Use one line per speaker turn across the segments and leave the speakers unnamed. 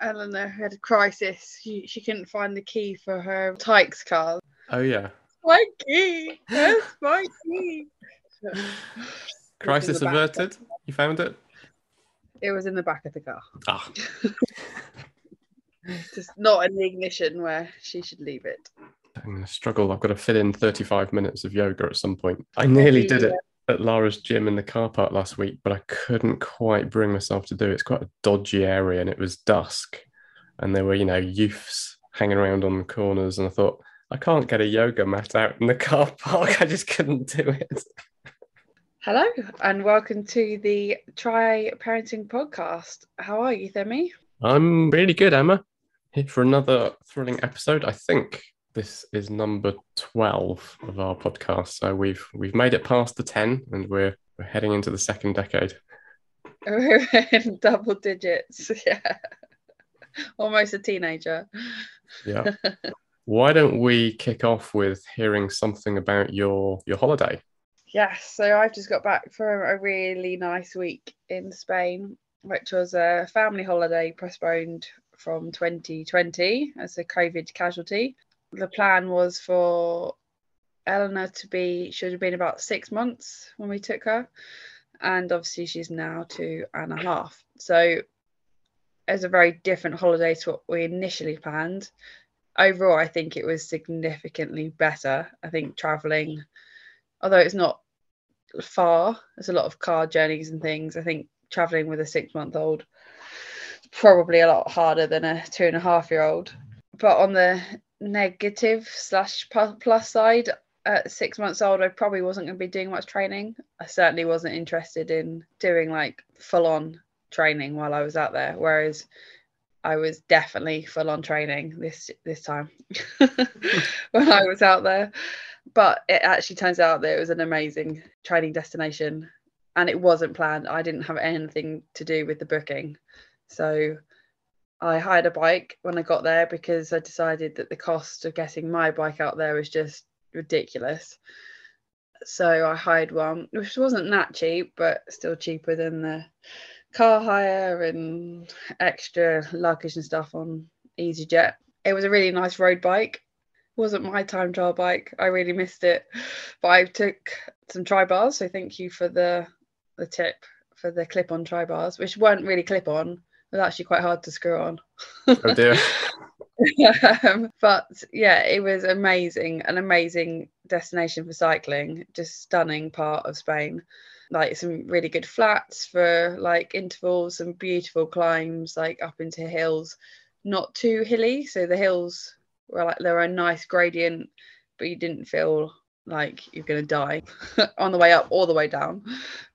Eleanor had a crisis. She, she couldn't find the key for her Tykes car.
Oh yeah.
My key. Where's my key?
Crisis averted. You found it.
It was in the back of the car.
Ah,
Just not in the ignition where she should leave it.
I'm gonna struggle. I've got to fit in 35 minutes of yoga at some point. I nearly did it at Lara's gym in the car park last week, but I couldn't quite bring myself to do it. It's quite a dodgy area, and it was dusk, and there were you know youths hanging around on the corners, and I thought I can't get a yoga mat out in the car park. I just couldn't do it.
Hello and welcome to the Tri Parenting podcast. How are you, Themi?
I'm really good, Emma. Here for another thrilling episode. I think this is number 12 of our podcast. So we've we've made it past the 10 and we're we're heading into the second decade.
We're in double digits. Yeah. Almost a teenager.
Yeah. Why don't we kick off with hearing something about your your holiday?
Yes, so I've just got back from a really nice week in Spain, which was a family holiday postponed from 2020 as a COVID casualty. The plan was for Eleanor to be, should have been about six months when we took her. And obviously, she's now two and a half. So it was a very different holiday to what we initially planned. Overall, I think it was significantly better. I think traveling, although it's not far, there's a lot of car journeys and things. I think traveling with a six month old is probably a lot harder than a two and a half year old. But on the negative slash plus side, at six months old, I probably wasn't going to be doing much training. I certainly wasn't interested in doing like full on training while I was out there. Whereas I was definitely full on training this this time when I was out there. But it actually turns out that it was an amazing training destination and it wasn't planned. I didn't have anything to do with the booking. So I hired a bike when I got there because I decided that the cost of getting my bike out there was just ridiculous. So I hired one, which wasn't that cheap, but still cheaper than the car hire and extra luggage and stuff on EasyJet. It was a really nice road bike. Wasn't my time trial bike. I really missed it. But I took some tri bars. So thank you for the the tip for the clip on tri bars, which weren't really clip on. Was actually quite hard to screw on.
Oh dear.
um, but yeah, it was amazing, an amazing destination for cycling, just stunning part of Spain. Like some really good flats for like intervals, some beautiful climbs like up into hills, not too hilly. So the hills were like they were a nice gradient, but you didn't feel like you're gonna die on the way up or the way down,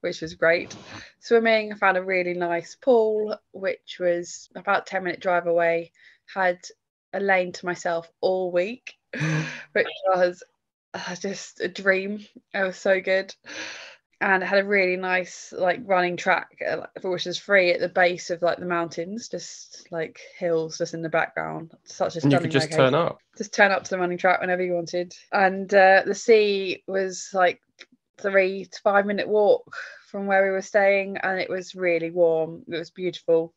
which was great. Swimming, I found a really nice pool, which was about 10 minute drive away, had a lane to myself all week, which was uh, just a dream. It was so good. And it had a really nice like running track, uh, which is free at the base of like the mountains, just like hills just in the background. Such a stunning
And you could just
location
turn up.
just turn up to the running track whenever you wanted. And uh, the sea was like three to five minute walk from where we were staying, and it was really warm. It was beautiful.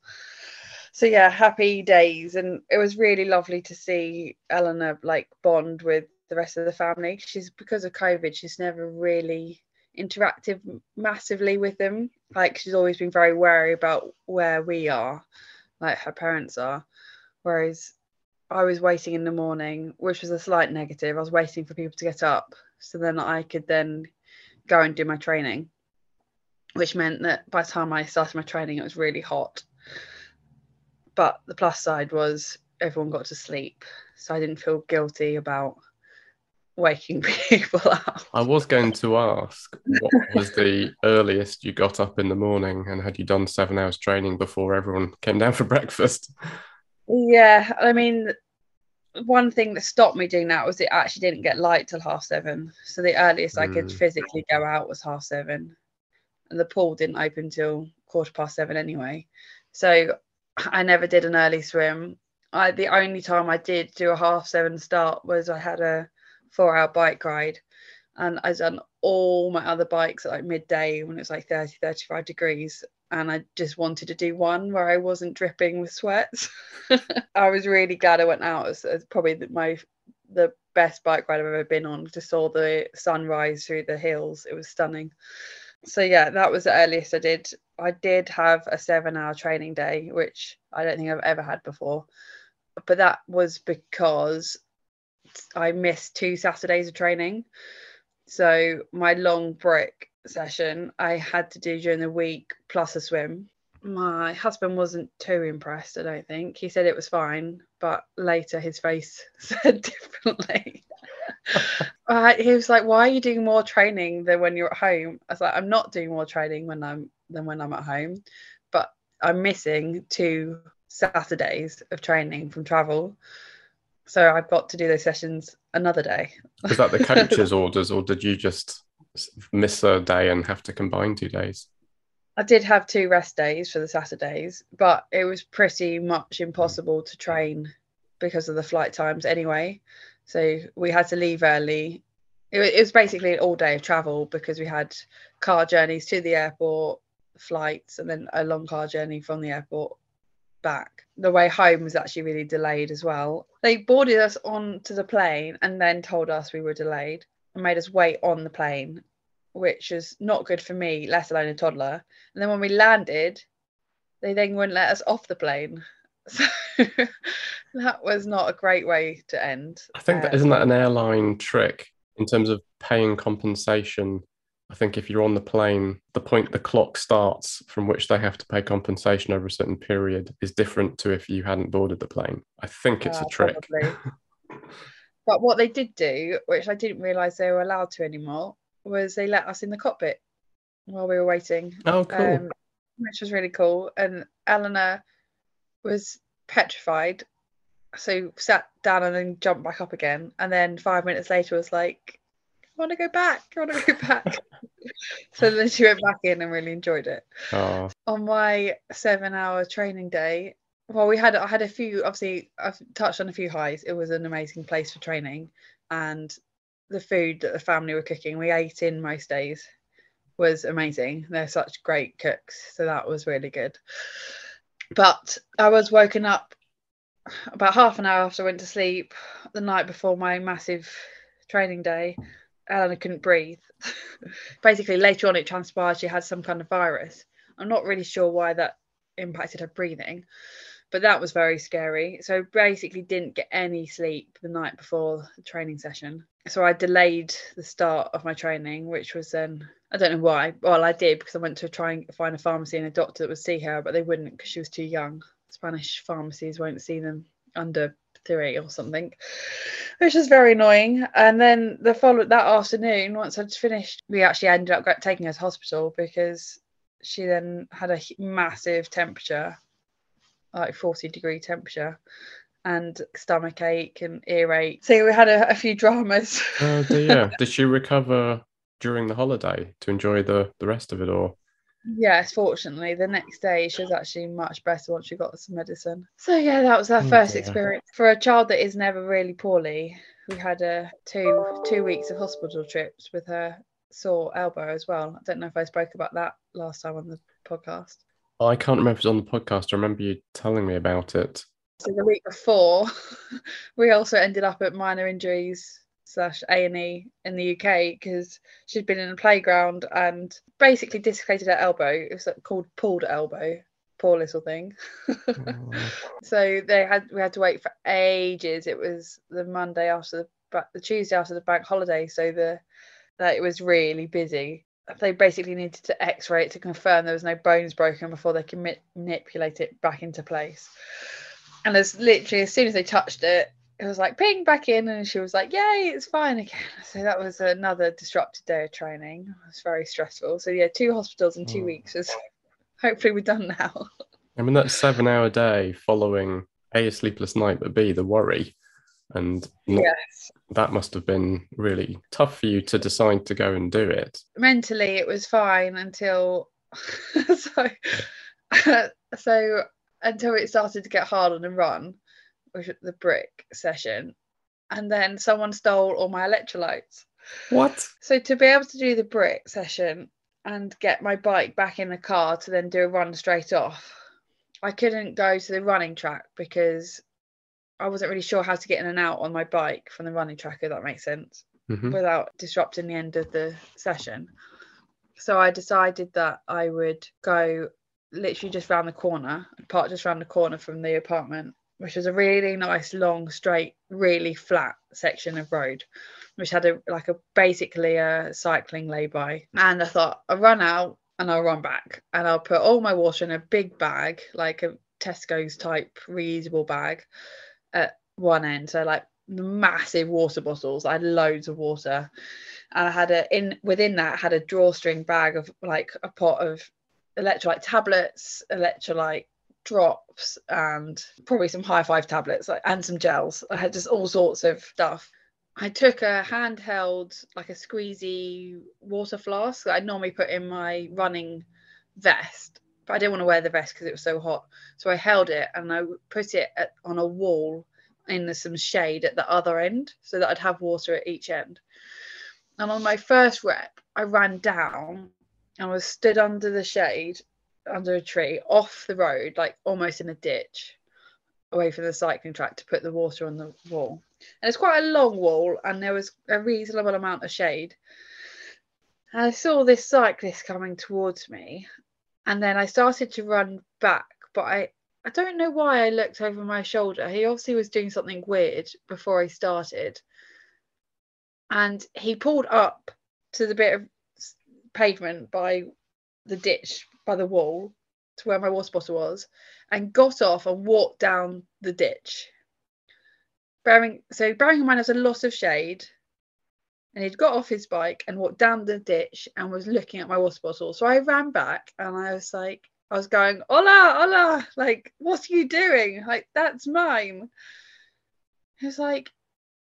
So yeah, happy days, and it was really lovely to see Eleanor like bond with the rest of the family. She's because of COVID, she's never really interacted massively with them. Like she's always been very wary about where we are, like her parents are. Whereas I was waiting in the morning, which was a slight negative. I was waiting for people to get up so then I could then go and do my training, which meant that by the time I started my training, it was really hot. But the plus side was everyone got to sleep. So I didn't feel guilty about waking people up.
I was going to ask what was the earliest you got up in the morning and had you done seven hours training before everyone came down for breakfast?
Yeah, I mean, one thing that stopped me doing that was it actually didn't get light till half seven. So the earliest I could
Mm.
physically go out was half seven, and the pool didn't open till quarter past seven anyway. So I never did an early swim. I the only time I did do a half seven start was I had a four hour bike ride, and I done all my other bikes at like midday when it was like 30, 35 degrees. and I just wanted to do one where I wasn't dripping with sweats. I was really glad I went out. It's, it's probably my the best bike ride I've ever been on. Just saw the sunrise through the hills. It was stunning. So yeah, that was the earliest I did. I did have a seven-hour training day, which I don't think I've ever had before. But that was because I missed two Saturdays of training. So my long brick session I had to do during the week plus a swim. My husband wasn't too impressed, I don't think. He said it was fine, but later his face said differently. uh, he was like, "Why are you doing more training than when you're at home?" I was like, "I'm not doing more training when I'm than when I'm at home, but I'm missing two Saturdays of training from travel, so I've got to do those sessions another day."
Was that the coach's orders, or did you just miss a day and have to combine two days?
I did have two rest days for the Saturdays, but it was pretty much impossible to train because of the flight times anyway. So we had to leave early. It, it was basically an all day of travel because we had car journeys to the airport, flights, and then a long car journey from the airport back. The way home was actually really delayed as well. They boarded us onto the plane and then told us we were delayed and made us wait on the plane, which is not good for me, let alone a toddler. And then when we landed, they then wouldn't let us off the plane. So that was not a great way to end.
I think that um, isn't that an airline trick in terms of paying compensation. I think if you're on the plane, the point the clock starts from which they have to pay compensation over a certain period is different to if you hadn't boarded the plane. I think it's uh, a trick.
But what they did do, which I didn't realise they were allowed to anymore, was they let us in the cockpit while we were waiting.
Oh, cool. Um,
which was really cool. And Eleanor was petrified. So sat down and then jumped back up again. And then five minutes later was like, I want to go back. I want to go back. so then she went back in and really enjoyed it.
Oh.
On my seven hour training day, well we had i had a few obviously i've touched on a few highs it was an amazing place for training and the food that the family were cooking we ate in most days was amazing they're such great cooks so that was really good but i was woken up about half an hour after i went to sleep the night before my massive training day Eleanor couldn't breathe. Basically, later on, it transpired she had some kind of virus. I'm not really sure why that impacted her breathing, but that was very scary. So basically, didn't get any sleep the night before the training session. So I delayed the start of my training, which was then I don't know why. Well, I did because I went to try and find a pharmacy and a doctor that would see her, but they wouldn't because she was too young. Spanish pharmacies won't see them under three or something, which is very annoying. And then the follow that afternoon, once I'd finished, we actually ended up taking her to hospital because she then had a massive temperature like 40 degree temperature and stomach ache and earache. So we had a, a few dramas.
Oh dear. Did she recover during the holiday to enjoy the, the rest of it or?
Yes, fortunately, the next day she was actually much better once she got some medicine. So yeah, that was our oh, first dear. experience for a child that is never really poorly. We had a two two weeks of hospital trips with her sore elbow as well. I don't know if I spoke about that last time on the podcast.
Oh, I can't remember if it was on the podcast. I remember you telling me about it.
So the week before, we also ended up at minor injuries slash A and E in the UK because she'd been in a playground and basically dislocated her elbow. It was called pulled elbow. Poor little thing. oh. So they had we had to wait for ages. It was the Monday after the the Tuesday after the bank holiday, so the that it was really busy they basically needed to x-ray it to confirm there was no bones broken before they can manipulate it back into place and as literally as soon as they touched it it was like ping back in and she was like yay it's fine again so that was another disrupted day of training it was very stressful so yeah two hospitals in two oh. weeks was hopefully we're done now
i mean that seven hour day following a, a sleepless night but b the worry and
yes.
that must have been really tough for you to decide to go and do it.
Mentally, it was fine until so so until it started to get hard on the run, the brick session, and then someone stole all my electrolytes.
What?
So to be able to do the brick session, and get my bike back in the car to then do a run straight off. I couldn't go to the running track because I wasn't really sure how to get in and out on my bike from the running track, if that makes sense,
Mhm.
without disrupting the end of the session. So I decided that I would go literally just round the corner, park just round the corner from the apartment, which was a really nice, long, straight, really flat section of road, which had a like a basically a cycling lay-by. And I thought I'll run out and I'll run back and I'll put all my water in a big bag, like a Tesco's type reusable bag at one end. So like massive water bottles. I had loads of water. And I had a in within that I had a drawstring bag of like a pot of electrolyte tablets, electrolyte drops, and probably some High5 tablets and some gels. I had just all sorts of stuff. I took a handheld, like a squeezy water flask that I normally put in my running vest, but I didn't want to wear the vest because it was so hot. So I held it and I put it at, on a wall in some shade at the other end so that I'd have water at each end. And on my first rep, I ran down and was stood under the shade, under a tree, off the road, like almost in a ditch, away from the cycling track to put the water on the wall. And it's quite a long wall, and there was a reasonable amount of shade. And I saw this cyclist coming towards me, and then I started to run back, but I I don't know why I looked over my shoulder. He obviously was doing something weird before I started. And he pulled up to the bit of pavement by the ditch, by the wall, to where my water bottle was, and got off and walked down the ditch. Bearing so bearing in mind there's a lot of shade, and he'd got off his bike and walked down the ditch and was looking at my water bottle. So I ran back and I was like, I was going, hola, hola, like, what are you doing? Like, that's mine. He was like,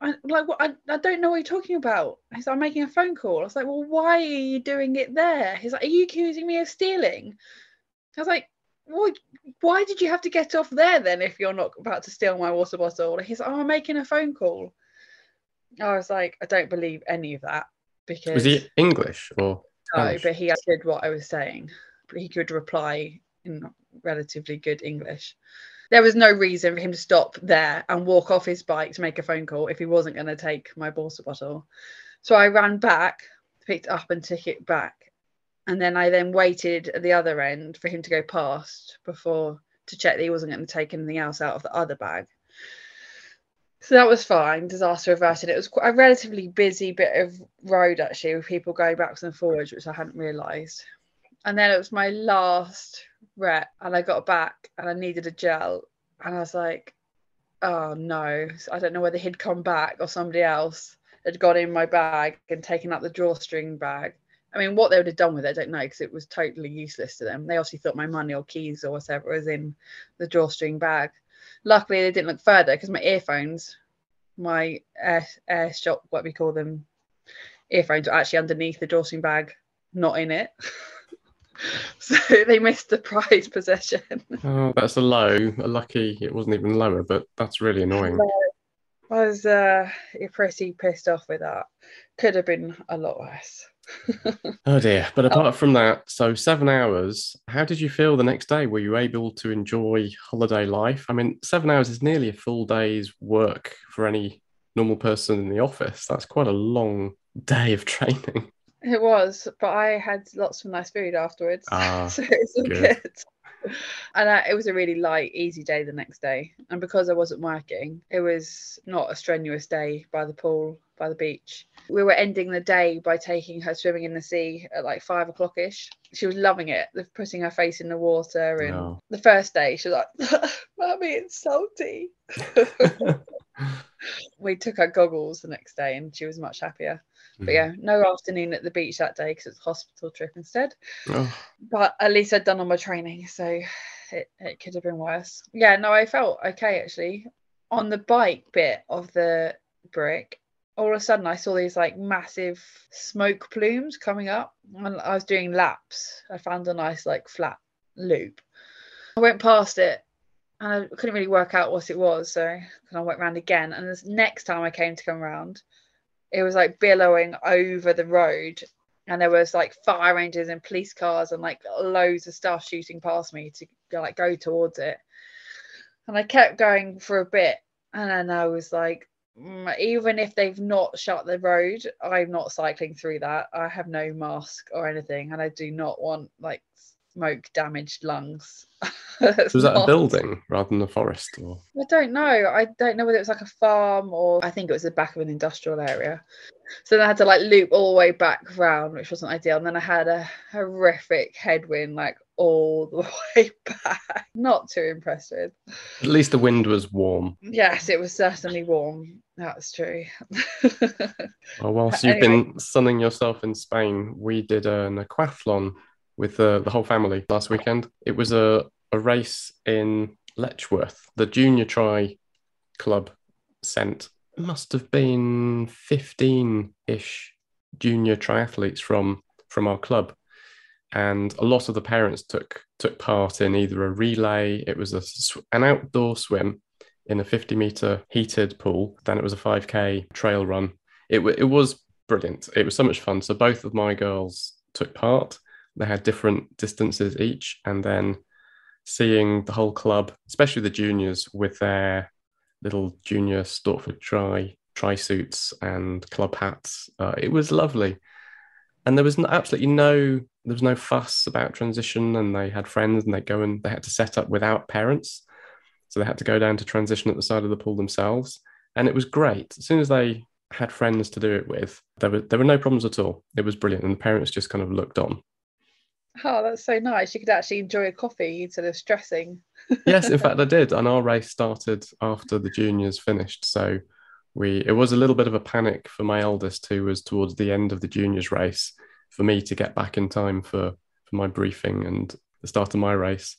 I, like, what? I, I don't know what you're talking about. He's like, I'm making a phone call. I was like, well, why are you doing it there? He's like, are you accusing me of stealing? I was like, well, why did you have to get off there then if you're not about to steal my water bottle? He's like, oh, I'm making a phone call. I was like, I don't believe any of that because
Was he English or?
no, but he understood what I was saying. But he could reply in relatively good English. There was no reason for him to stop there and walk off his bike to make a phone call if he wasn't going to take my water bottle. So I ran back, picked up, and took it back. And then I then waited at the other end for him to go past before to check that he wasn't going to take anything else out of the other bag. So that was fine, disaster averted. It was a relatively busy bit of road actually, with people going backwards and forwards, which I hadn't realised. And then it was my last rep, and I got back and I needed a gel, and I was like, oh no, I don't know whether he'd come back or somebody else had gone in my bag and taken out the drawstring bag. I mean, what they would have done with it, I don't know, because it was totally useless to them. They obviously thought my money or keys or whatever was in the drawstring bag. Luckily, they didn't look further because my earphones, my air, air shot, what we call them, earphones, were actually underneath the drawstring bag, not in it. so they missed the prized possession.
Oh, that's a low. A lucky it wasn't even lower, but that's really annoying.
I was uh, pretty pissed off with that. Could have been a lot worse.
Oh dear. But apart from that, so seven hours, how did you feel the next day? Were you able to enjoy holiday life? I mean, seven hours is nearly a full day's work for any normal person in the office. That's quite a long day of training.
It was, but I had lots of nice food afterwards.
Ah,
so it's all
good.
good. And uh, it was a really light, easy day the next day. And because I wasn't working, it was not a strenuous day by the pool, by the beach. We were ending the day by taking her swimming in the sea at like five o'clock ish. She was loving it, putting her face in the water. And
Oh.
the first day, she was like, Mommy, it's salty. we took her goggles the next day and she was much happier.
Mm.
But yeah, no afternoon at the beach that day because it's a hospital trip instead.
Oh,
But at least I'd done all my training, so it, it could have been worse. Yeah, no, I felt okay actually. On the bike bit of the brick, all of a sudden I saw these like massive smoke plumes coming up. And I was doing laps. I found a nice like flat loop. I went past it and I couldn't really work out what it was, so I went round again. And this next time I came to come round, it was like billowing over the road and there was like fire engines and police cars and like loads of stuff shooting past me to like go towards it. And i kept going for a bit and then i was like mm, even if they've not shut the road i'm not cycling through that. I have no mask or anything and i do not want like smoke damaged lungs
was that not... a building rather than a forest or
i don't know i don't know whether it was like a farm or i think it was the back of an industrial area so then I had to like loop all the way back round, which wasn't ideal. And then I had a horrific headwind like all the way back. Not too impressed with.
At least the wind was warm.
Yes, it was certainly warm. That's true.
well, oh, whilst you've been sunning yourself in Spain, we did an aquathlon with uh, the whole family last weekend. It was a, a race in Letchworth. The junior tri club sent must have been 15 ish junior triathletes from from our club. And a lot of the parents took took part in either a relay it was a, an outdoor swim in a 50 meter heated pool then it was a 5k trail run. It, it was brilliant. It was so much fun. So both of my girls took part they had different distances each and then seeing the whole club especially the juniors with their little junior Stortford tri tri suits and club hats. Uh, it was lovely, and there was absolutely no there was no fuss about transition. And they had friends, and they go and they had to set up without parents, so they had to go down to transition at the side of the pool themselves, and it was great. As soon as they had friends to do it with, there were there were no problems at all. It was brilliant, and the parents just kind of looked on.
Oh, that's so nice. You could actually enjoy a coffee instead of stressing.
yes, in fact, I did. And our race started after the juniors finished. So we it was a little bit of a panic for my eldest, who was towards the end of the juniors race, for me to get back in time for, for my briefing and the start of my race.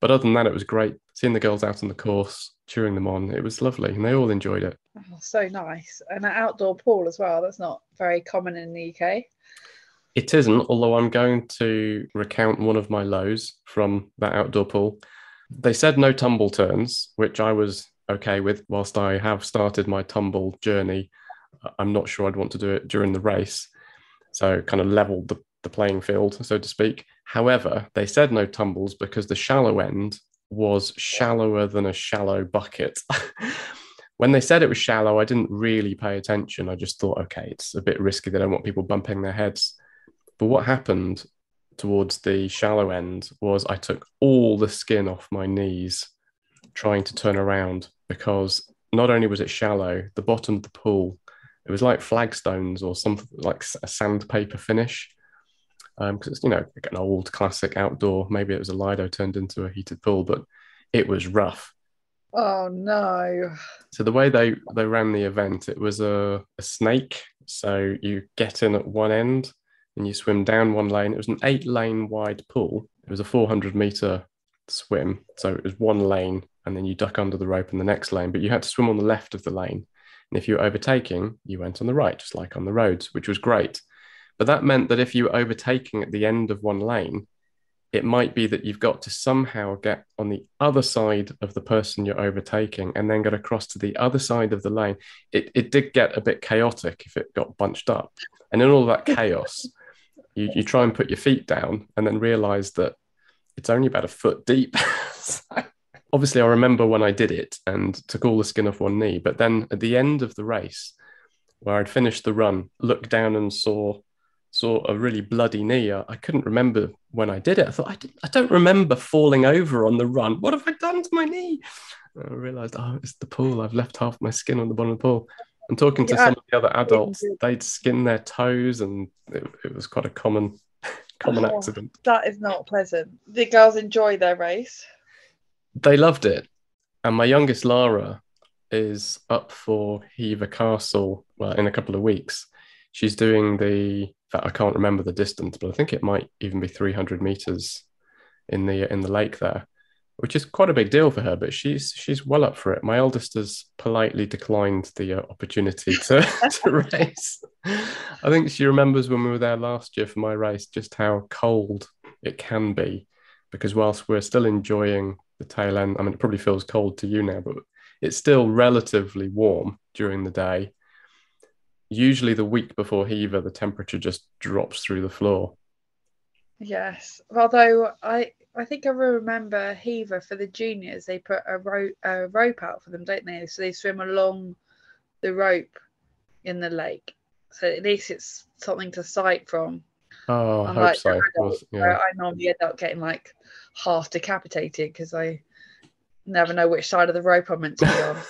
But other than that, it was great seeing the girls out on the course, cheering them on. It was lovely, and they all enjoyed it.
Oh, so nice, and an outdoor pool as well. That's not very common in the UK.
It isn't, although I'm going to recount one of my lows from that outdoor pool. They said no tumble turns, which I was okay with. Whilst I have started my tumble journey, I'm not sure I'd want to do it during the race. So, kind of leveled the, the playing field, so to speak. However, they said no tumbles because the shallow end was shallower than a shallow bucket. when they said it was shallow, I didn't really pay attention. I just thought, okay, it's a bit risky. They don't want people bumping their heads. But what happened towards the shallow end was I took all the skin off my knees trying to turn around because not only was it shallow, the bottom of the pool, it was like flagstones or something like a sandpaper finish. Because um, it's, you know, like an old classic outdoor, maybe it was a Lido turned into a heated pool, but it was rough.
Oh no.
So the way they, they ran the event, it was a, a snake. So you get in at one end and you swim down one lane. It was an eight lane wide pool. It was a 400 meter swim. So it was one lane and then you duck under the rope in the next lane, but you had to swim on the left of the lane. And if you were overtaking, you went on the right, just like on the roads, which was great. But that meant that if you were overtaking at the end of one lane, it might be that you've got to somehow get on the other side of the person you're overtaking and then get across to the other side of the lane. It, it did get a bit chaotic if it got bunched up. And in all that chaos, you, you try and put your feet down and then realize that it's only about a foot deep. obviously, I remember when I did it and took all the skin off one knee. But then at the end of the race, where I'd finished the run, looked down and saw saw a really bloody knee. I, couldn't remember when I did it. I thought I, I don't remember falling over on the run. What have I done to my knee? And I realized, oh, it's the pool. I've left half my skin on the bottom of the pool. And talking to yeah. some of the other adults, they'd skin their toes, and it, it was quite a common common oh, accident.
That is not pleasant. The girls enjoy their race.
They loved it, and my youngest Lara is up for Hever Castle well in a couple of weeks. She's doing the. I can't remember the distance, but I think it might even be 300 meters in the in the lake there which is quite a big deal for her. But she's she's well up for it. My eldest has politely declined the uh, opportunity to, to race. I think she remembers when we were there last year for my race just how cold it can be, because whilst we're still enjoying the tail end, I mean it probably feels cold to you now, but it's still relatively warm during the day. usually the week before Hever, the temperature just drops through the floor.
Yes, although I I think I remember Hever for the juniors. They put a rope a rope out for them, don't they? So they swim along the rope in the lake. So at least it's something to sight from.
Oh, I hope so.
Yeah. I normally end up getting like half decapitated because I never know which side of the rope I'm meant to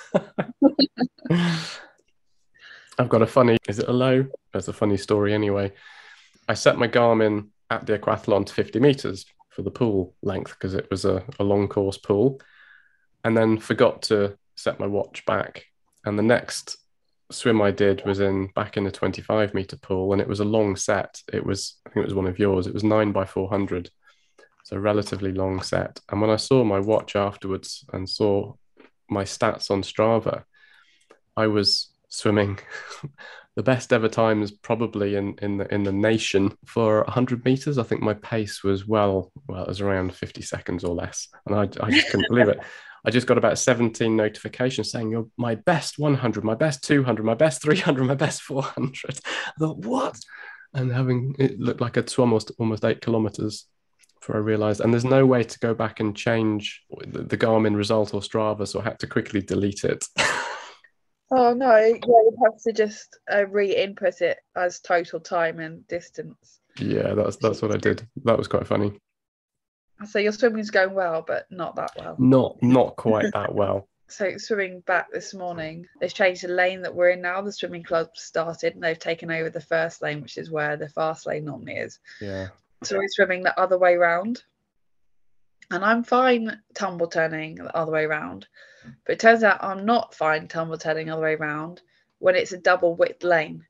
be
on. I've got a funny, is it a low? That's a funny story anyway. I set my Garmin at the aquathlon to 50 meters for the pool length because it was a, a long course pool and then forgot to set my watch back. And the next swim I did was in back in the 25 meter pool and it was a long set. It was, I think it was one of yours, it was nine by 400. So relatively long set. And when I saw my watch afterwards and saw my stats on Strava, I was swimming the best ever times probably in in the in the nation for 100 meters. I think my pace was well well it was around 50 seconds or less. And i, I just couldn't believe it. I just got about 17 notifications saying you're my best 100 my best 200 my best 300 my best 400 i thought what? And having it looked like it's almost almost eight kilometers before I realized. And there's no way to go back and change the, the Garmin result or Strava, so I had to quickly delete it.
Oh no, yeah, you have to just uh, re-input it as total time and distance.
Yeah, that's that's what I did. That was quite funny.
So your swimming's going well, but not that well.
Not not quite that well.
So swimming back this morning, they've changed the lane that we're in now. The swimming club started and they've taken over the first lane, which is where the fast lane normally is.
Yeah.
So we're swimming the other way round. And I'm fine tumble turning the other way round. But it turns out I'm not fine tumble turning the other way around when it's a double width lane.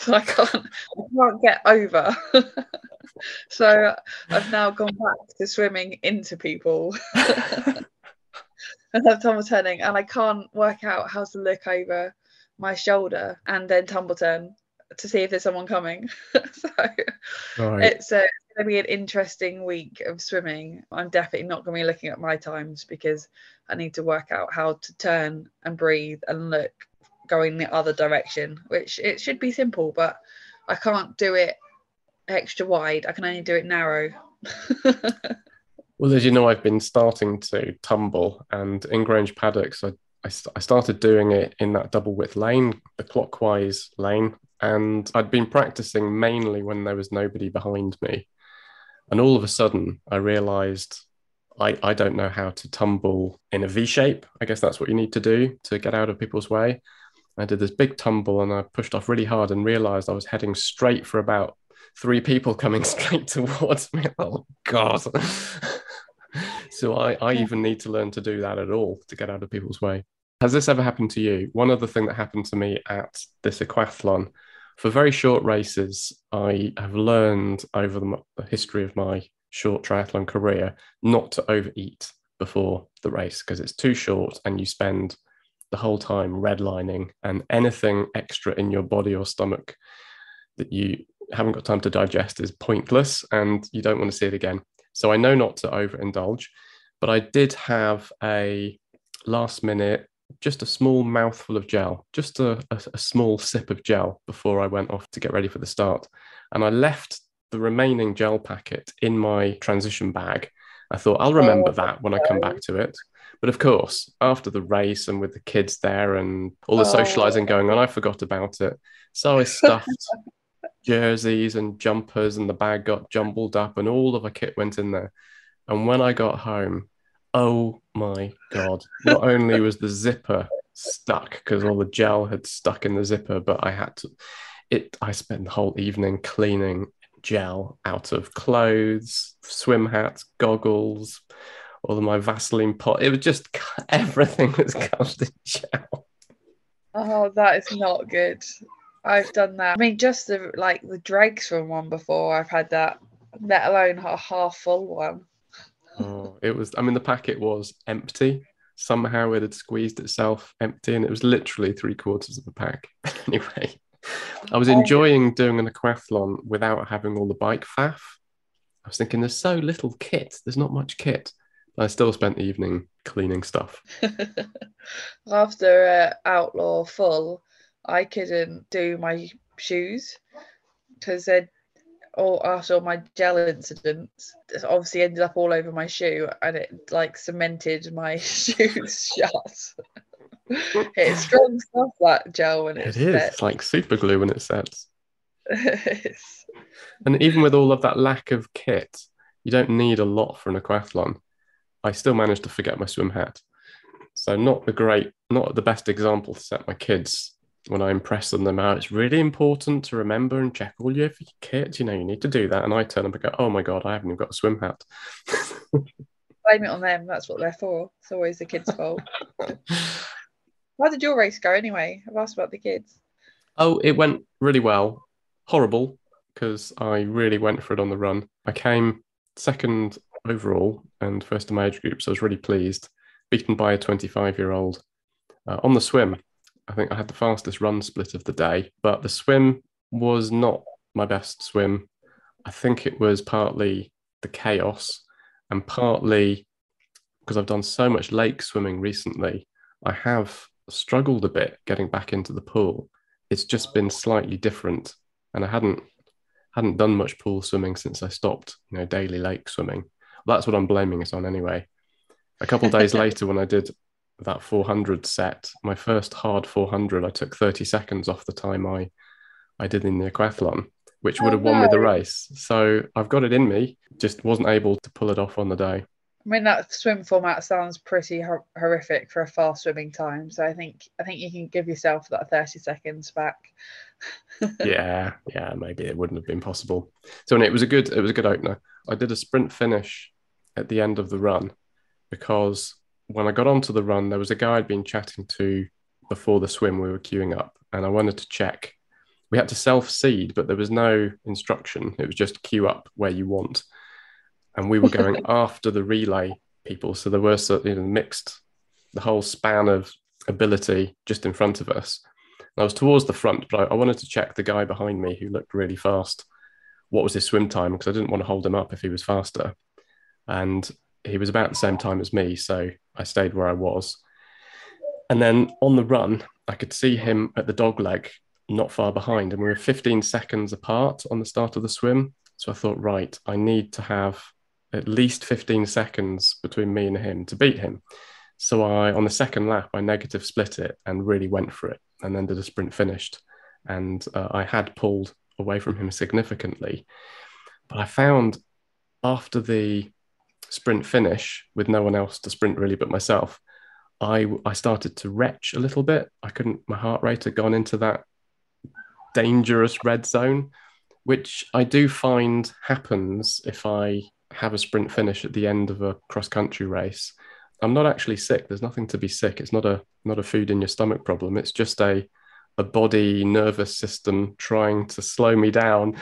so I can't I can't get over. so I've now gone back to swimming into people. and I'm tumble turning and I can't work out how to look over my shoulder and then tumble turn to see if there's someone coming. so right. it's, uh, going to be an interesting week of swimming. I'm definitely not going to be looking at my times because I need to work out how to turn and breathe and look going the other direction, which it should be simple, but I can't do it extra wide. I can only do it narrow.
well, as you know, I've been starting to tumble, and in Grange Paddocks, I, I, I started doing it in that double width lane, the clockwise lane, and I'd been practicing mainly when there was nobody behind me. And all of a sudden, I realized I, I don't know how to tumble in a V shape. I guess that's what you need to do to get out of people's way. I did this big tumble and I pushed off really hard and realized I was heading straight for about three people coming straight towards me. Oh, God. so I, I even need to learn to do that at all to get out of people's way. Has this ever happened to you? One other thing that happened to me at this aquathlon for very short races, I have learned over the, the history of my short triathlon career not to overeat before the race because it's too short and you spend the whole time redlining and anything extra in your body or stomach that you haven't got time to digest is pointless and you don't want to see it again. So I know not to overindulge, but I did have a last minute just a small mouthful of gel, just a, a, a, small sip of gel before I went off to get ready for the start. And I left the remaining gel packet in my transition bag. I thought I'll remember oh, that when I come back to it. But of course, after the race and with the kids there and all the oh. socializing going on, I forgot about it. So I stuffed jerseys and jumpers, and the bag got jumbled up, and all of our kit went in there. And when I got home, oh my god! Not only was the zipper stuck because all the gel had stuck in the zipper, but I had to. It. I spent the whole evening cleaning gel out of clothes, swim hats, goggles, all of my Vaseline pot. It was just everything was covered in gel.
Oh, that is not good. I've done that. I mean, just the like the dregs from one before. I've had that, let alone a half full one.
Oh, it was. I mean, the packet was empty. Somehow it had squeezed itself empty, and it was literally three quarters of a pack. anyway, I was enjoying doing an aquathlon without having all the bike faff. I was thinking, there's so little kit. There's not much kit. I still spent the evening cleaning stuff.
After uh, Outlaw Full, I couldn't do my shoes because they'd all after all my gel incidents, obviously ended up all over my shoe and it like cemented my shoes shut. it's strong stuff that gel when it's
it is it's like super glue when it sets. and even with all of that lack of kit, you don't need a lot for an aquathlon. I still managed to forget my swim hat. So not the great, not the best example to set my kids when I impress on them out. It's really important to remember and check all your kit. You know, you need to do that. And I turn up and go, oh my God, I haven't even got a swim hat.
Blame it on them. That's what they're for. It's always the kids' fault. How did your race go anyway? I've asked about the kids.
Oh, it went really well. Horrible because I really went for it on the run. I came second overall and first in my age group, so I was really pleased. Beaten by a 25 year old uh, on the swim. I think I had the fastest run split of the day, but the swim was not my best swim. I think it was partly the chaos and partly because I've done so much lake swimming recently. I have struggled a bit getting back into the pool. It's just been slightly different, and I hadn't hadn't done much pool swimming since I stopped, you know, daily lake swimming. That's what I'm blaming it on anyway. A couple days later, when I did that 400 set, my first hard 400, I took 30 seconds off the time I I did in the aquathlon, which would have won me the race. So I've got it in me, just wasn't able to pull it off on the day.
I mean that swim format sounds pretty hor- horrific for a fast swimming time. So I think I think you can give yourself that 30 seconds back.
yeah, yeah, maybe it wouldn't have been possible. So it was a good it was a good opener. I did a sprint finish at the end of the run because when I got onto the run, there was a guy I'd been chatting to before the swim. We were queuing up, and I wanted to check. We had to self seed, but there was no instruction. It was just queue up where you want and we were going after the relay people. So there were sort of, mixed the whole span of ability just in front of us. And I was towards the front, but I, I, wanted to check the guy behind me who looked really fast. What was his swim time? Because I didn't want to hold him up if he was faster. And he was about the same time as me, so I stayed where I was. And then on the run, I could see him at the dog leg, not far behind, and we were 15 seconds apart on the start of the swim. So I thought, right, I need to have at least 15 seconds between me and him to beat him. So I, on the second lap, I negative split it and really went for it, and then did a sprint finished. And uh, I had pulled away from him significantly, but I found after the sprint finish, with no one else to sprint really but myself, I I started to retch a little bit. I couldn't. My heart rate had gone into that dangerous red zone, which I do find happens if I have a sprint finish at the end of a cross country race. I'm not actually sick. There's nothing to be sick. It's not a not a food in your stomach problem. It's just a a body nervous system trying to slow me down.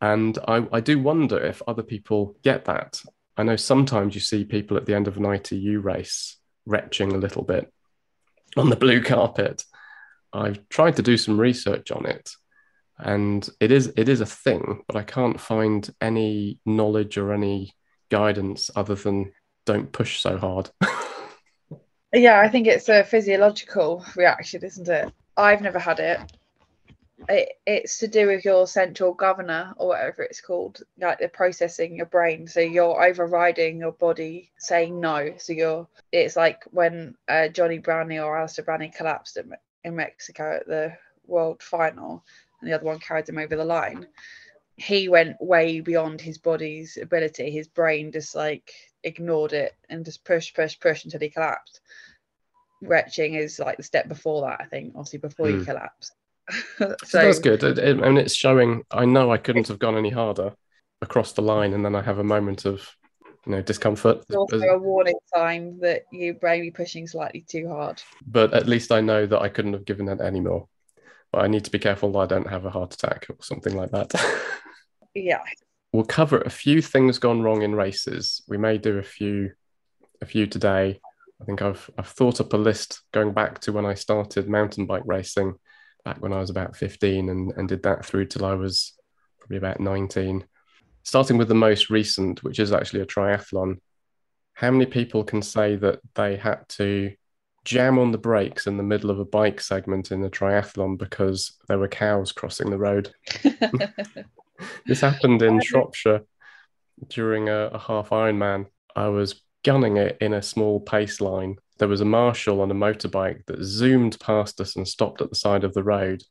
And I, I do wonder if other people get that. I know sometimes you see people at the end of an ITU race retching a little bit on the blue carpet. I've tried to do some research on it and it is it is a thing but i can't find any knowledge or any guidance other than don't push so hard
yeah i think it's a physiological reaction isn't it i've never had it. It it's to do with your central governor or whatever it's called like the processing your brain. So you're overriding your body saying no. So you're it's like when uh, Jonny Brownlee or Alistair Brownlee collapsed in, in mexico at the world final and the other one carried him over the line. He went way beyond his body's ability. His brain just like ignored it and just pushed, pushed, pushed until he collapsed. Retching is like the step before that i think obviously before mm. you collapse
so, that's good it, it, and it's showing i know i couldn't have gone any harder across the line and then i have a moment of you know discomfort
it's also a warning sign that you may be pushing slightly too hard
but at least i know that i couldn't have given it any more but I need to be careful that I don't have a heart attack or something like that.
yeah.
We'll cover a few things gone wrong in races. We may do a few a few today. I think I've I've thought up a list going back to when I started mountain bike racing back when I was about 15 and, and did that through till I was probably about 19. Starting with the most recent, which is actually a triathlon. How many people can say that they had to jam on the brakes in the middle of a bike segment in a triathlon because there were cows crossing the road. this happened in Shropshire during a, a half Ironman. I was gunning it in a small pace line. There was a marshal on a motorbike that zoomed past us and stopped at the side of the road,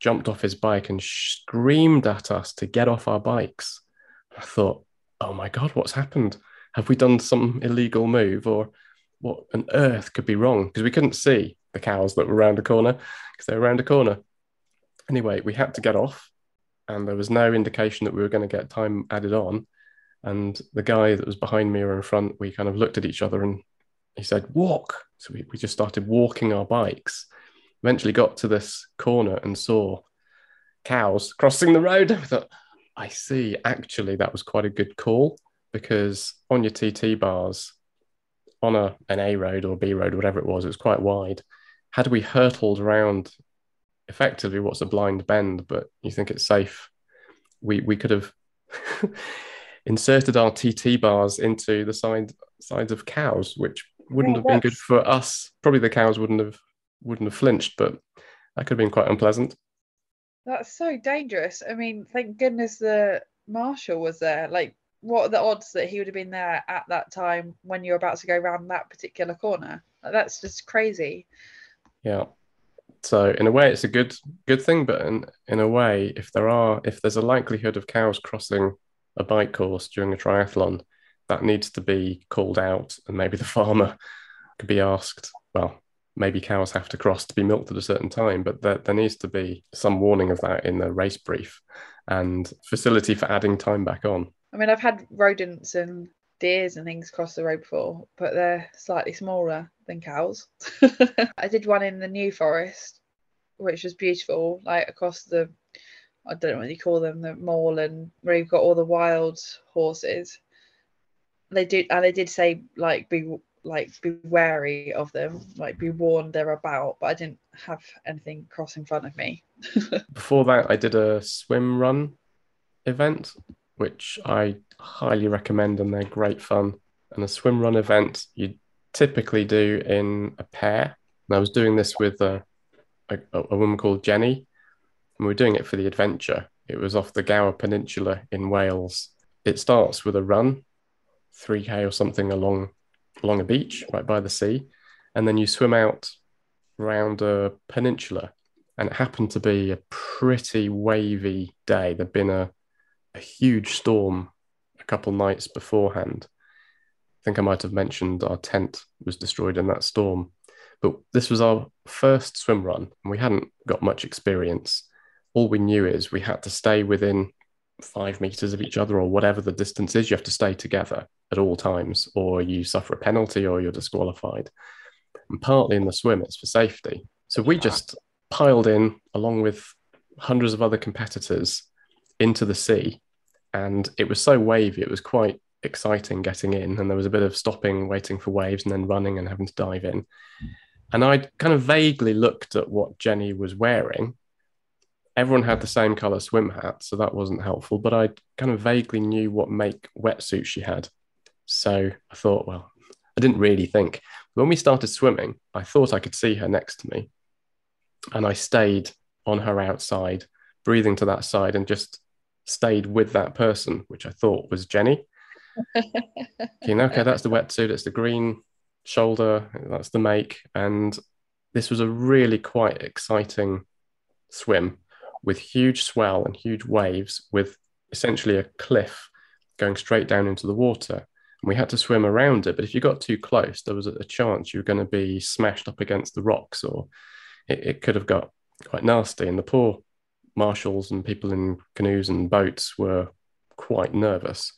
jumped off his bike and screamed at us to get off our bikes. I thought, oh my God, what's happened? Have we done some illegal move or what on earth could be wrong? Because we couldn't see the cows that were around the corner because they were around a corner. Anyway, we had to get off and there was no indication that we were going to get time added on. And the guy that was behind me or in front, we kind of looked at each other and he said, Walk. So we, we just started walking our bikes. Eventually got to this corner and saw cows crossing the road. I thought, I see. Actually, that was quite a good call because on your TT bars, on a an A road or B road, whatever it was, it was quite wide. Had we hurtled around effectively what's a blind bend, but you think it's safe, we we could have inserted our TT bars into the side sides of cows, which wouldn't have been good for us. Probably the cows wouldn't have wouldn't have flinched, but that could have been quite unpleasant.
That's so dangerous. I mean, thank goodness the marshal was there. Like, what are the odds that he would have been there at that time when you're about to go around that particular corner? Like, that's just crazy.
Yeah. So in a way, it's a good good thing, but in in a way, if there are if there's a likelihood of cows crossing a bike course during a triathlon, that needs to be called out, and maybe the farmer could be asked. Well, maybe cows have to cross to be milked at a certain time, but there, there needs to be some warning of that in the race brief and facility for adding time back on.
I mean, I've had rodents and deers and things cross the road before, but they're slightly smaller than cows. I did one in the New Forest, which was beautiful, like across the, I don't know what you call them, the mall, and where you've got all the wild horses. They did, and they did say like be like be wary of them, like be warned they're about. But I didn't have anything cross in front of me.
Before that, I did a swim run event, which I highly recommend, and they're great fun. And a swim run event you typically do in a pair. And I was doing this with a, a, a woman called Jenny, and we were doing it for the adventure. It was off the Gower Peninsula in Wales. It starts with a run, 3K or something along along a beach right by the sea, and then you swim out around a peninsula. And it happened to be a pretty wavy day. There'd been a, a huge storm a couple nights beforehand. I think I might have mentioned our tent was destroyed in that storm. But this was our first swim run, and we hadn't got much experience. All we knew is we had to stay within five meters of each other or whatever the distance is, you have to stay together at all times, or you suffer a penalty or you're disqualified. And partly in the swim, it's for safety. So we just piled in along with hundreds of other competitors into the sea. And it was so wavy, it was quite exciting getting in. And there was a bit of stopping, waiting for waves, and then running and having to dive in. And I kind of vaguely looked at what Jenny was wearing everyone had the same color swim hat, so that wasn't helpful. But I kind of vaguely knew what make wetsuit she had. So I thought, well, I didn't really think. When we started swimming, I thought I could see her next to me. And I stayed on her outside, breathing to that side, and just stayed with that person, which I thought was Jenny. okay, okay, that's the wetsuit, it's the green shoulder, that's the make. And this was a really quite exciting swim with huge swell and huge waves, with essentially a cliff going straight down into the water. We had to swim around it. But if you got too close, there was a chance you were going to be smashed up against the rocks, or it, it could have got quite nasty. And the poor marshals and people in canoes and boats were quite nervous.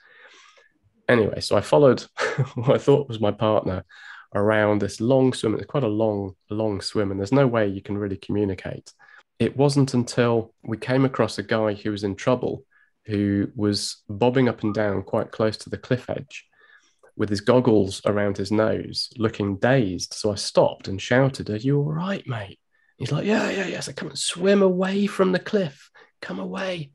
Anyway, so I followed what I thought was my partner around this long swim. It's quite a long, long swim, and there's no way you can really communicate it wasn't until we came across a guy who was in trouble who was bobbing up and down quite close to the cliff edge with his goggles around his nose, looking dazed. So I stopped and shouted, Are you all right, mate? He's like, Yeah, yeah, yeah. So come and swim away from the cliff. Come away.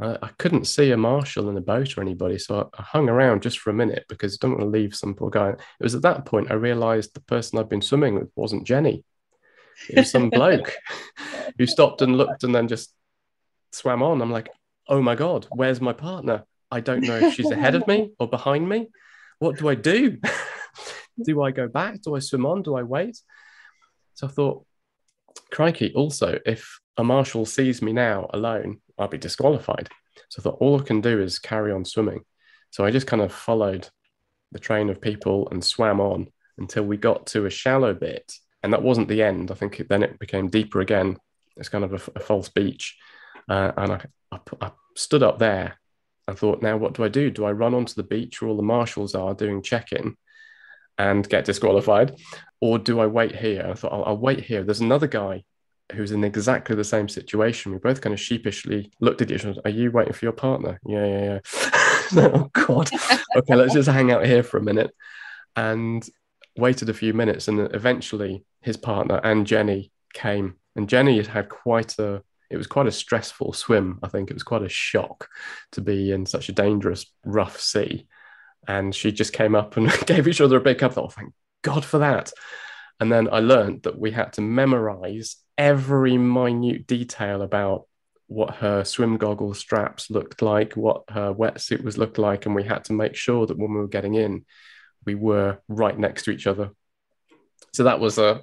I, I couldn't see a marshal in the boat or anybody, so I, I hung around just for a minute because I don't want to leave some poor guy. It was at that point I realised the person I'd been swimming with wasn't Jenny. It was some bloke who stopped and looked and then just swam on. I'm like, oh my god, where's my partner? I don't know if she's ahead of me or behind me. What do I do? do I go back? Do I swim on? Do I wait? So I thought, crikey, also, if a marshal sees me now alone, I'll be disqualified. So I thought all I can do is carry on swimming. So I just kind of followed the train of people and swam on until we got to a shallow bit. And that wasn't the end. I think then it became deeper again. It's kind of a, a false beach. Uh, and I, I, I stood up there and thought, now what do I do? Do I run onto the beach where all the marshals are doing check in and get disqualified? Or do I wait here? I thought, I'll, I'll wait here. There's another guy who's in exactly the same situation. We both kind of sheepishly looked at each other. Are you waiting for your partner? Yeah, yeah, yeah. oh God. okay, let's just hang out here for a minute. And waited a few minutes, and eventually his partner and Jenny came. And Jenny had had quite a it was quite a stressful swim. I think it was quite a shock to be in such a dangerous, rough sea. And she just came up and gave each other a big cup. Oh, thank God for that. And then I learned that we had to memorize every minute detail about what her swim goggle straps looked like, what her wetsuit was looked like, and we had to make sure that when we were getting in, we were right next to each other. So that was a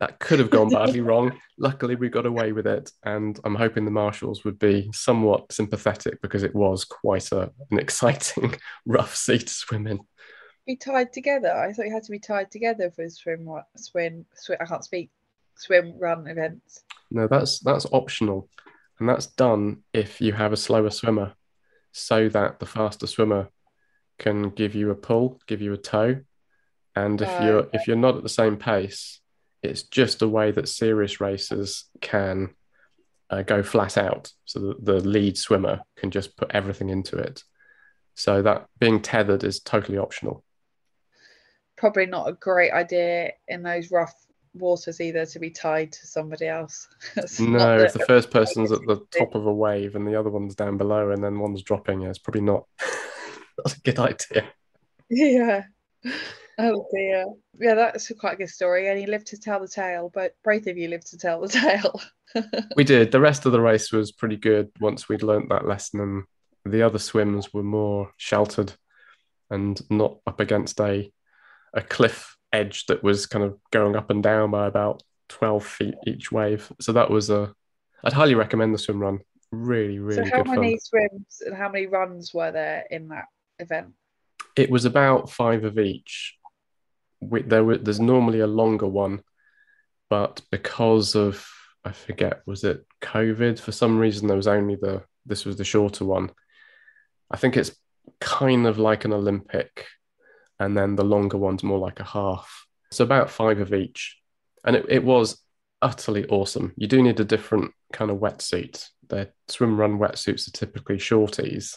that could have gone badly wrong. Luckily, we got away with it, and I'm hoping the marshals would be somewhat sympathetic because it was quite a, an exciting, rough sea to swim in.
Be tied together. I thought you had to be tied together for swim, swim, swim. I can't speak. Swim run events.
No, that's that's optional, and that's done if you have a slower swimmer, so that the faster swimmer can give you a pull, give you a tow, and if uh, you're if you're not at the same pace, it's just a way that serious racers can uh, go flat out. So the, the lead swimmer can just put everything into it. So that being tethered is totally optional.
Probably not a great idea in those rough waters either to be tied to somebody else.
no, if the first person's at the top of a wave and the other one's down below and then one's dropping, yeah, it's probably not, not a good idea.
Yeah. Oh dear. Yeah, that's quite a good story. And you lived to tell the tale, but both of you lived to tell the tale.
we did. The rest of the race was pretty good once we'd learnt that lesson, and the other swims were more sheltered and not up against a a cliff edge that was kind of going up and down by about 12 feet each wave. So that was a I'd highly recommend the swim run. Really, really so
how many fun. swims and how many runs were there in that event?
It was about five of each we, there were, there's normally a longer one, but because of I forget was it COVID for some reason there was only the this was the shorter one. I think it's kind of like an Olympic, and then the longer one's more like a half. So about five of each, and it, it was utterly awesome. You do need a different kind of wetsuit. Their swim run wetsuits are typically shorties,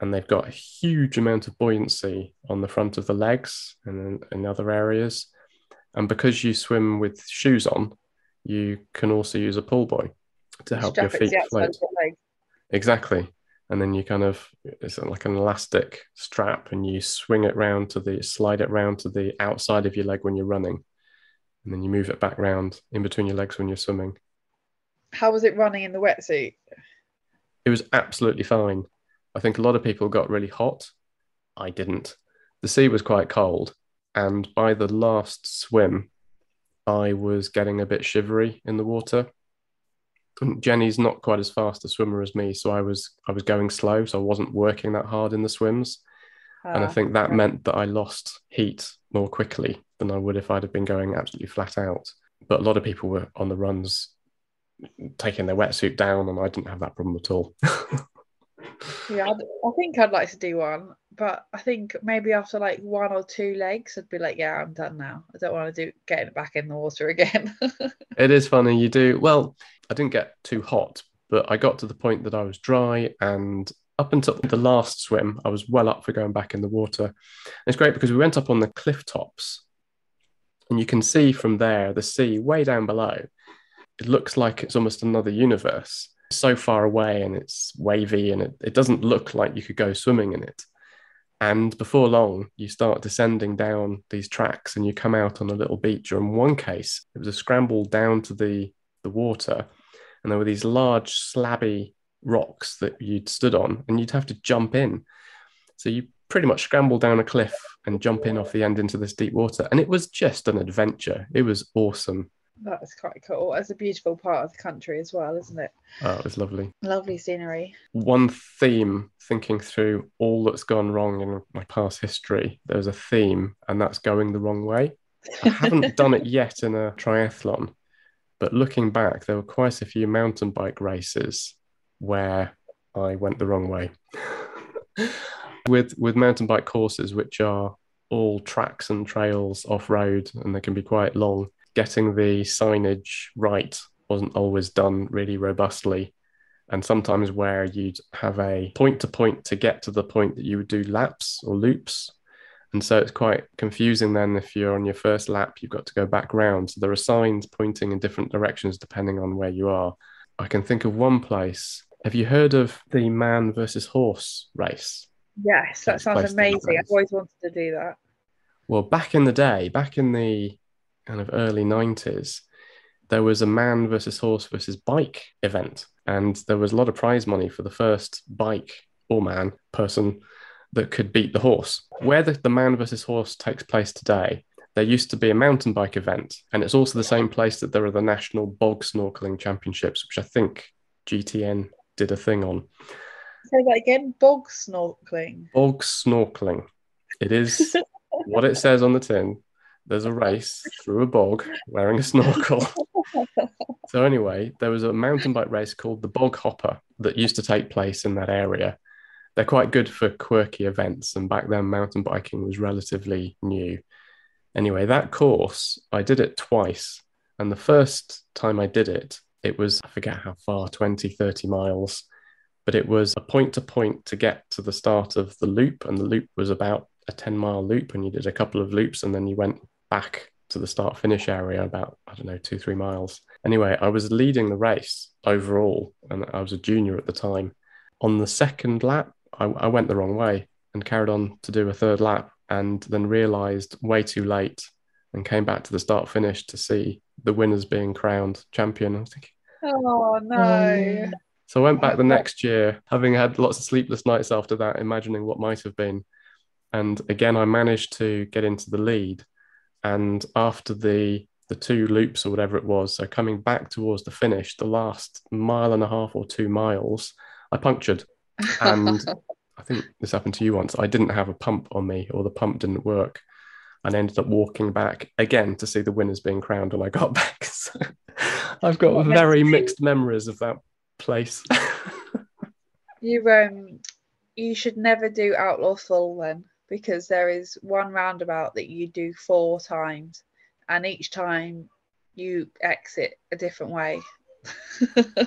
and they've got a huge amount of buoyancy on the front of the legs and in other areas. And because you swim with shoes on, you can also use a pull buoy to help Strap your feet float. Exactly. And then you kind of it's like an elastic strap, and you swing it round to the slide it round to the outside of your leg when you're running, and then you move it back round in between your legs when you're swimming.
How was it running in the wetsuit?
It was absolutely fine. I think a lot of people got really hot. I didn't. The sea was quite cold. And by the last swim, I was getting a bit shivery in the water. Jenny's not quite as fast a swimmer as me, so I was I was going slow, so I wasn't working that hard in the swims, uh, and I ah, think that meant that I lost heat more quickly than I would if I'd have been going absolutely flat out. But a lot of people were on the runs taking their wetsuit down, and I didn't have that problem at all.
yeah, I think I'd like to do one, but I think maybe after like one or two legs, I'd be like, yeah, I'm done now. I don't want to do getting back in the water again.
it is funny. You do well. I didn't get too hot, but I got to the point that I was dry, and up until the last swim, I was well up for going back in the water. And it's great because we went up on the cliff tops, and you can see from there the sea way down below. It looks like it's almost another universe so far away and it's wavy and it, it doesn't look like you could go swimming in it. And before long, you start descending down these tracks and you come out on a little beach. Or in one case, it was a scramble down to the, the water, and there were these large slabby rocks that you'd stood on, and you'd have to jump in. So you pretty much scramble down a cliff and jump in off the end into this deep water. And it was just an adventure. It was awesome.
That's quite cool. It's a beautiful part of the country as well, isn't it?
Oh, it was lovely.
Lovely scenery.
One theme, thinking through all that's gone wrong in my past history, there's a theme, and that's going the wrong way. I haven't done it yet in a triathlon, but looking back, there were quite a few mountain bike races where I went the wrong way. with with mountain bike courses, which are all tracks and trails off road, and they can be quite long getting the signage right wasn't always done really robustly. And sometimes where you'd have a point to point to get to the point that you would do laps or loops. And so it's quite confusing then if you're on your first lap, you've got to go back round. So there are signs pointing in different directions depending on where you are. I can think of one place. Have you heard of the man versus horse race?
Yes, that sounds amazing. I've always wanted to do that.
Well, back in the day, back in the kind of early 90s, there was a man versus horse versus bike event. And there was a lot of prize money for the first bike or man person that could beat the horse. Where the, the man versus horse takes place today, there used to be a mountain bike event. And it's also the same place that there are the national bog snorkeling championships, which I think GTN did a thing on.
Say that again bog snorkeling.
Bog snorkeling. It is what it says on the tin there's a race through a bog wearing a snorkel. so anyway, there was a mountain bike race called the Bog Hopper that used to take place in that area. They're quite good for quirky events, and back then mountain biking was relatively new. Anyway, that course, I did it twice. And the first time I did it, it was, I forget how far, 20, 30 miles, but it was a point to point to get to the start of the loop. And the loop was about a 10 mile loop, and you did a couple of loops, and then you went back to the start finish area about, I don't know, two, three miles. Anyway, I was leading the race overall, and I was a junior at the time. On the second lap, I, I went the wrong way and carried on to do a third lap, and then realized way too late and came back to the start finish to see the winners being crowned champion. I was thinking,
oh no.
Um, so I went back the next year, having had lots of sleepless nights after that, imagining what might have been. And again, I managed to get into the lead and after the the two loops or whatever it was, so coming back towards the finish, the last mile and a half or two miles, I punctured. And I think this happened to you once. I didn't have a pump on me, or the pump didn't work. And ended up walking back again to see the winners being crowned when I got back. So I've got very mixed memories of that place.
you um you should never do outlaw full then because there is one roundabout that you do four times and each time you exit a different way.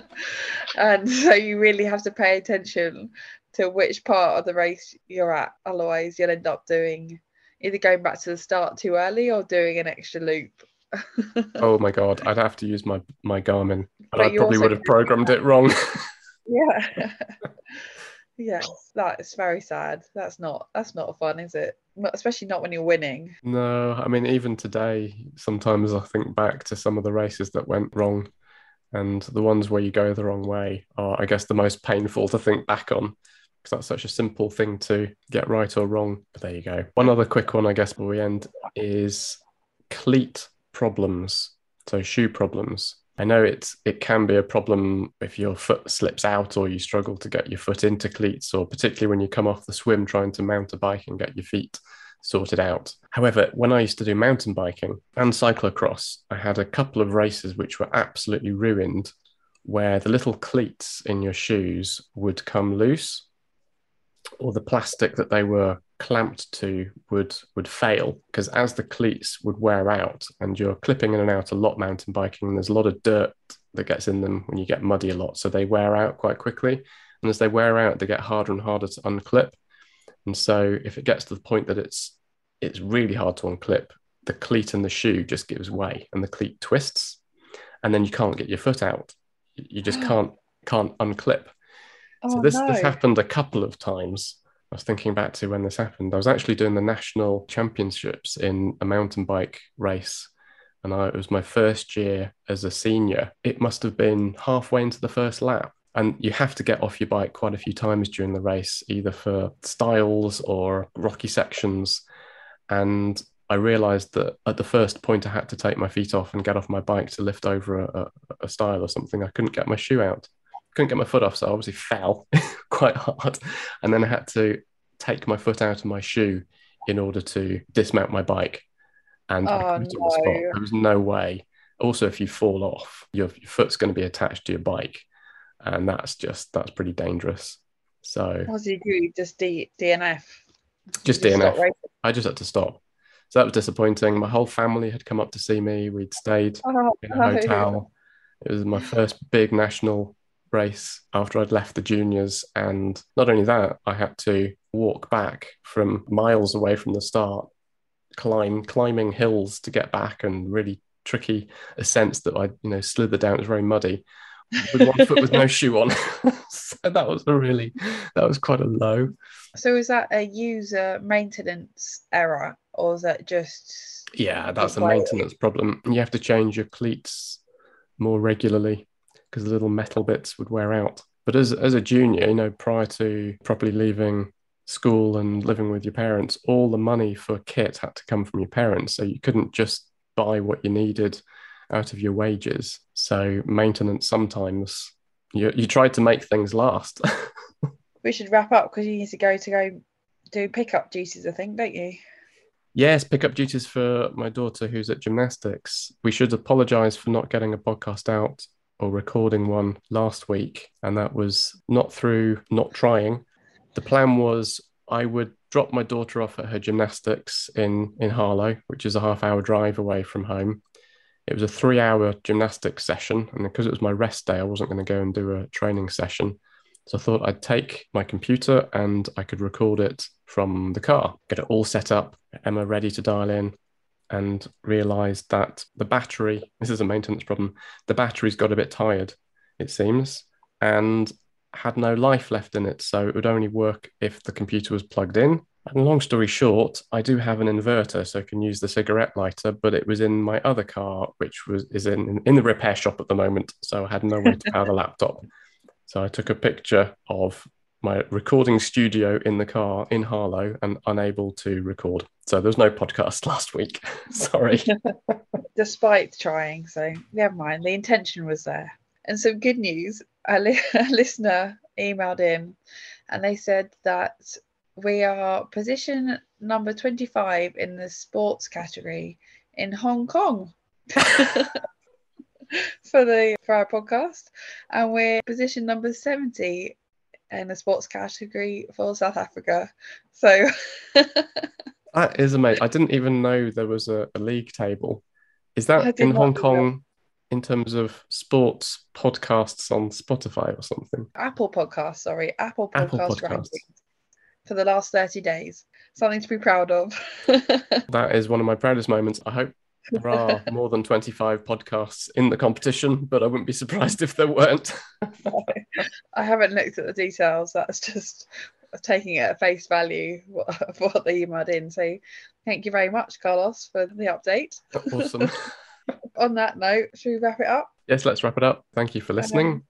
And so you really have to pay attention to which part of the race you're at otherwise you'll end up doing either going back to the start too early or doing an extra loop.
Oh my god i'd have to use my my garmin but, but i probably would have programmed it wrong.
Yeah Yes, that is very sad. That's not that's not fun, is it? Especially not when you're winning.
No, I mean even today, sometimes I think back to some of the races that went wrong, and the ones where you go the wrong way are, I guess, the most painful to think back on because that's such a simple thing to get right or wrong. But there you go. One other quick one, I guess, before we end is cleat problems. So shoe problems. I know it's it can be a problem if your foot slips out or you struggle to get your foot into cleats, or particularly when you come off the swim trying to mount a bike and get your feet sorted out. However, when I used to do mountain biking and cyclocross, I had a couple of races which were absolutely ruined, where the little cleats in your shoes would come loose, or the plastic that they were clamped to would would fail because as the cleats would wear out and you're clipping in and out a lot mountain biking and there's a lot of dirt that gets in them when you get muddy a lot so they wear out quite quickly and as they wear out they get harder and harder to unclip and so if it gets to the point that it's it's really hard to unclip the cleat in the shoe just gives way and the cleat twists and then you can't get your foot out you just can't can't unclip.
Oh,
so this
no.
this happened a couple of times. I was thinking back to when this happened. I was actually doing the national championships in a mountain bike race, and I, it was my first year as a senior. It must have been halfway into the first lap, and you have to get off your bike quite a few times during the race, either for stiles or rocky sections. And I realized that at the first point, I had to take my feet off and get off my bike to lift over a, a, a stile or something. I couldn't get my shoe out, couldn't get my foot off. So I obviously fell quite hard. And then I had to take my foot out of my shoe in order to dismount my bike. And
Oh,
quit on the spot. There was no way. Also, if you fall off, your, your foot's going to be attached to your bike. And that's just, that's pretty dangerous. So
What did you do? Just D- DNF?
just DNF. I just had to stop. So that was disappointing. My whole family had come up to see me. We'd stayed
Oh,
in a
no.
hotel. It was my first big national race after I'd left the juniors. And not only that, I had to walk back from miles away from the start, climb climbing hills to get back and really tricky ascents that I, you know, slithered down. It was very muddy with one foot with no shoe on. so that was a really that was quite a low.
So is that a user maintenance error or is that just
Yeah, that's a maintenance problem. You have to change your cleats more regularly because the little metal bits would wear out. But as as a junior, you know, prior to properly leaving school and living with your parents, all the money for kit had to come from your parents. So you couldn't just buy what you needed out of your wages. So maintenance sometimes you you tried to make things last.
we should wrap up because you need to go to go do pickup duties, I think, don't you?
Yes, pickup duties for my daughter who's at gymnastics. We should apologize for not getting a podcast out or recording one last week. And that was not through not trying. The plan was I would drop my daughter off at her gymnastics in, in Harlow, which is a half hour drive away from home. It was a three hour gymnastics session. And because it was my rest day, I wasn't going to go and do a training session. So I thought I'd take my computer and I could record it from the car, get it all set up, Emma ready to dial in, and realized that the battery, this is a maintenance problem, the battery's got a bit tired, it seems, and had no life left in it. So it would only work if the computer was plugged in. And long story short, I do have an inverter, so I can use the cigarette lighter, but it was in my other car, which was is in, in the repair shop at the moment. So I had no way to power the laptop. So I took a picture of my recording studio in the car in Harlow and unable to record. So there was no podcast last week. Sorry.
Despite trying, so never mind. The intention was there. And some good news a, li- a listener emailed in and they said that we are position number 25 in the sports category in Hong Kong. for the for our podcast and we're position number 70 in the sports category for South Africa so
That is amazing. I didn't even know there was a, a league table. Is that in Hong. Kong in terms of sports podcasts on Spotify or something?
Apple Podcast, sorry, Apple Podcast
Apple Podcasts.
for the last 30 days. Something to be proud of.
That is one of my proudest moments. I hope there are more than 25 podcasts in the competition, but I wouldn't be surprised if there weren't.
I haven't looked at the details. That's just taking it at face value what, of what they emailed in. So thank you very much, Carlos, for the update.
awesome.
On that note, should we wrap it up?
yes, let's wrap it up. Thank you for listening.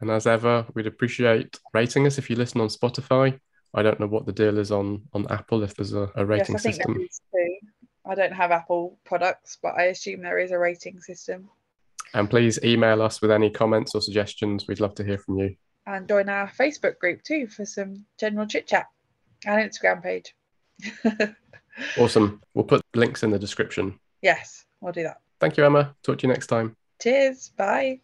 And as ever, we'd appreciate rating us if you listen on Spotify. I don't know what the deal is on on Apple if there's a, a rating
yes,
system.
there is too. I don't have Apple products, but I assume there is a rating system.
And please email us with any comments or suggestions. We'd love to hear from you.
And join our Facebook group too for some general chit chat and Instagram page.
Awesome. We'll put links in the description.
yes, we'll do that.
Thank you, Emma. Talk to you next time.
Cheers. Bye.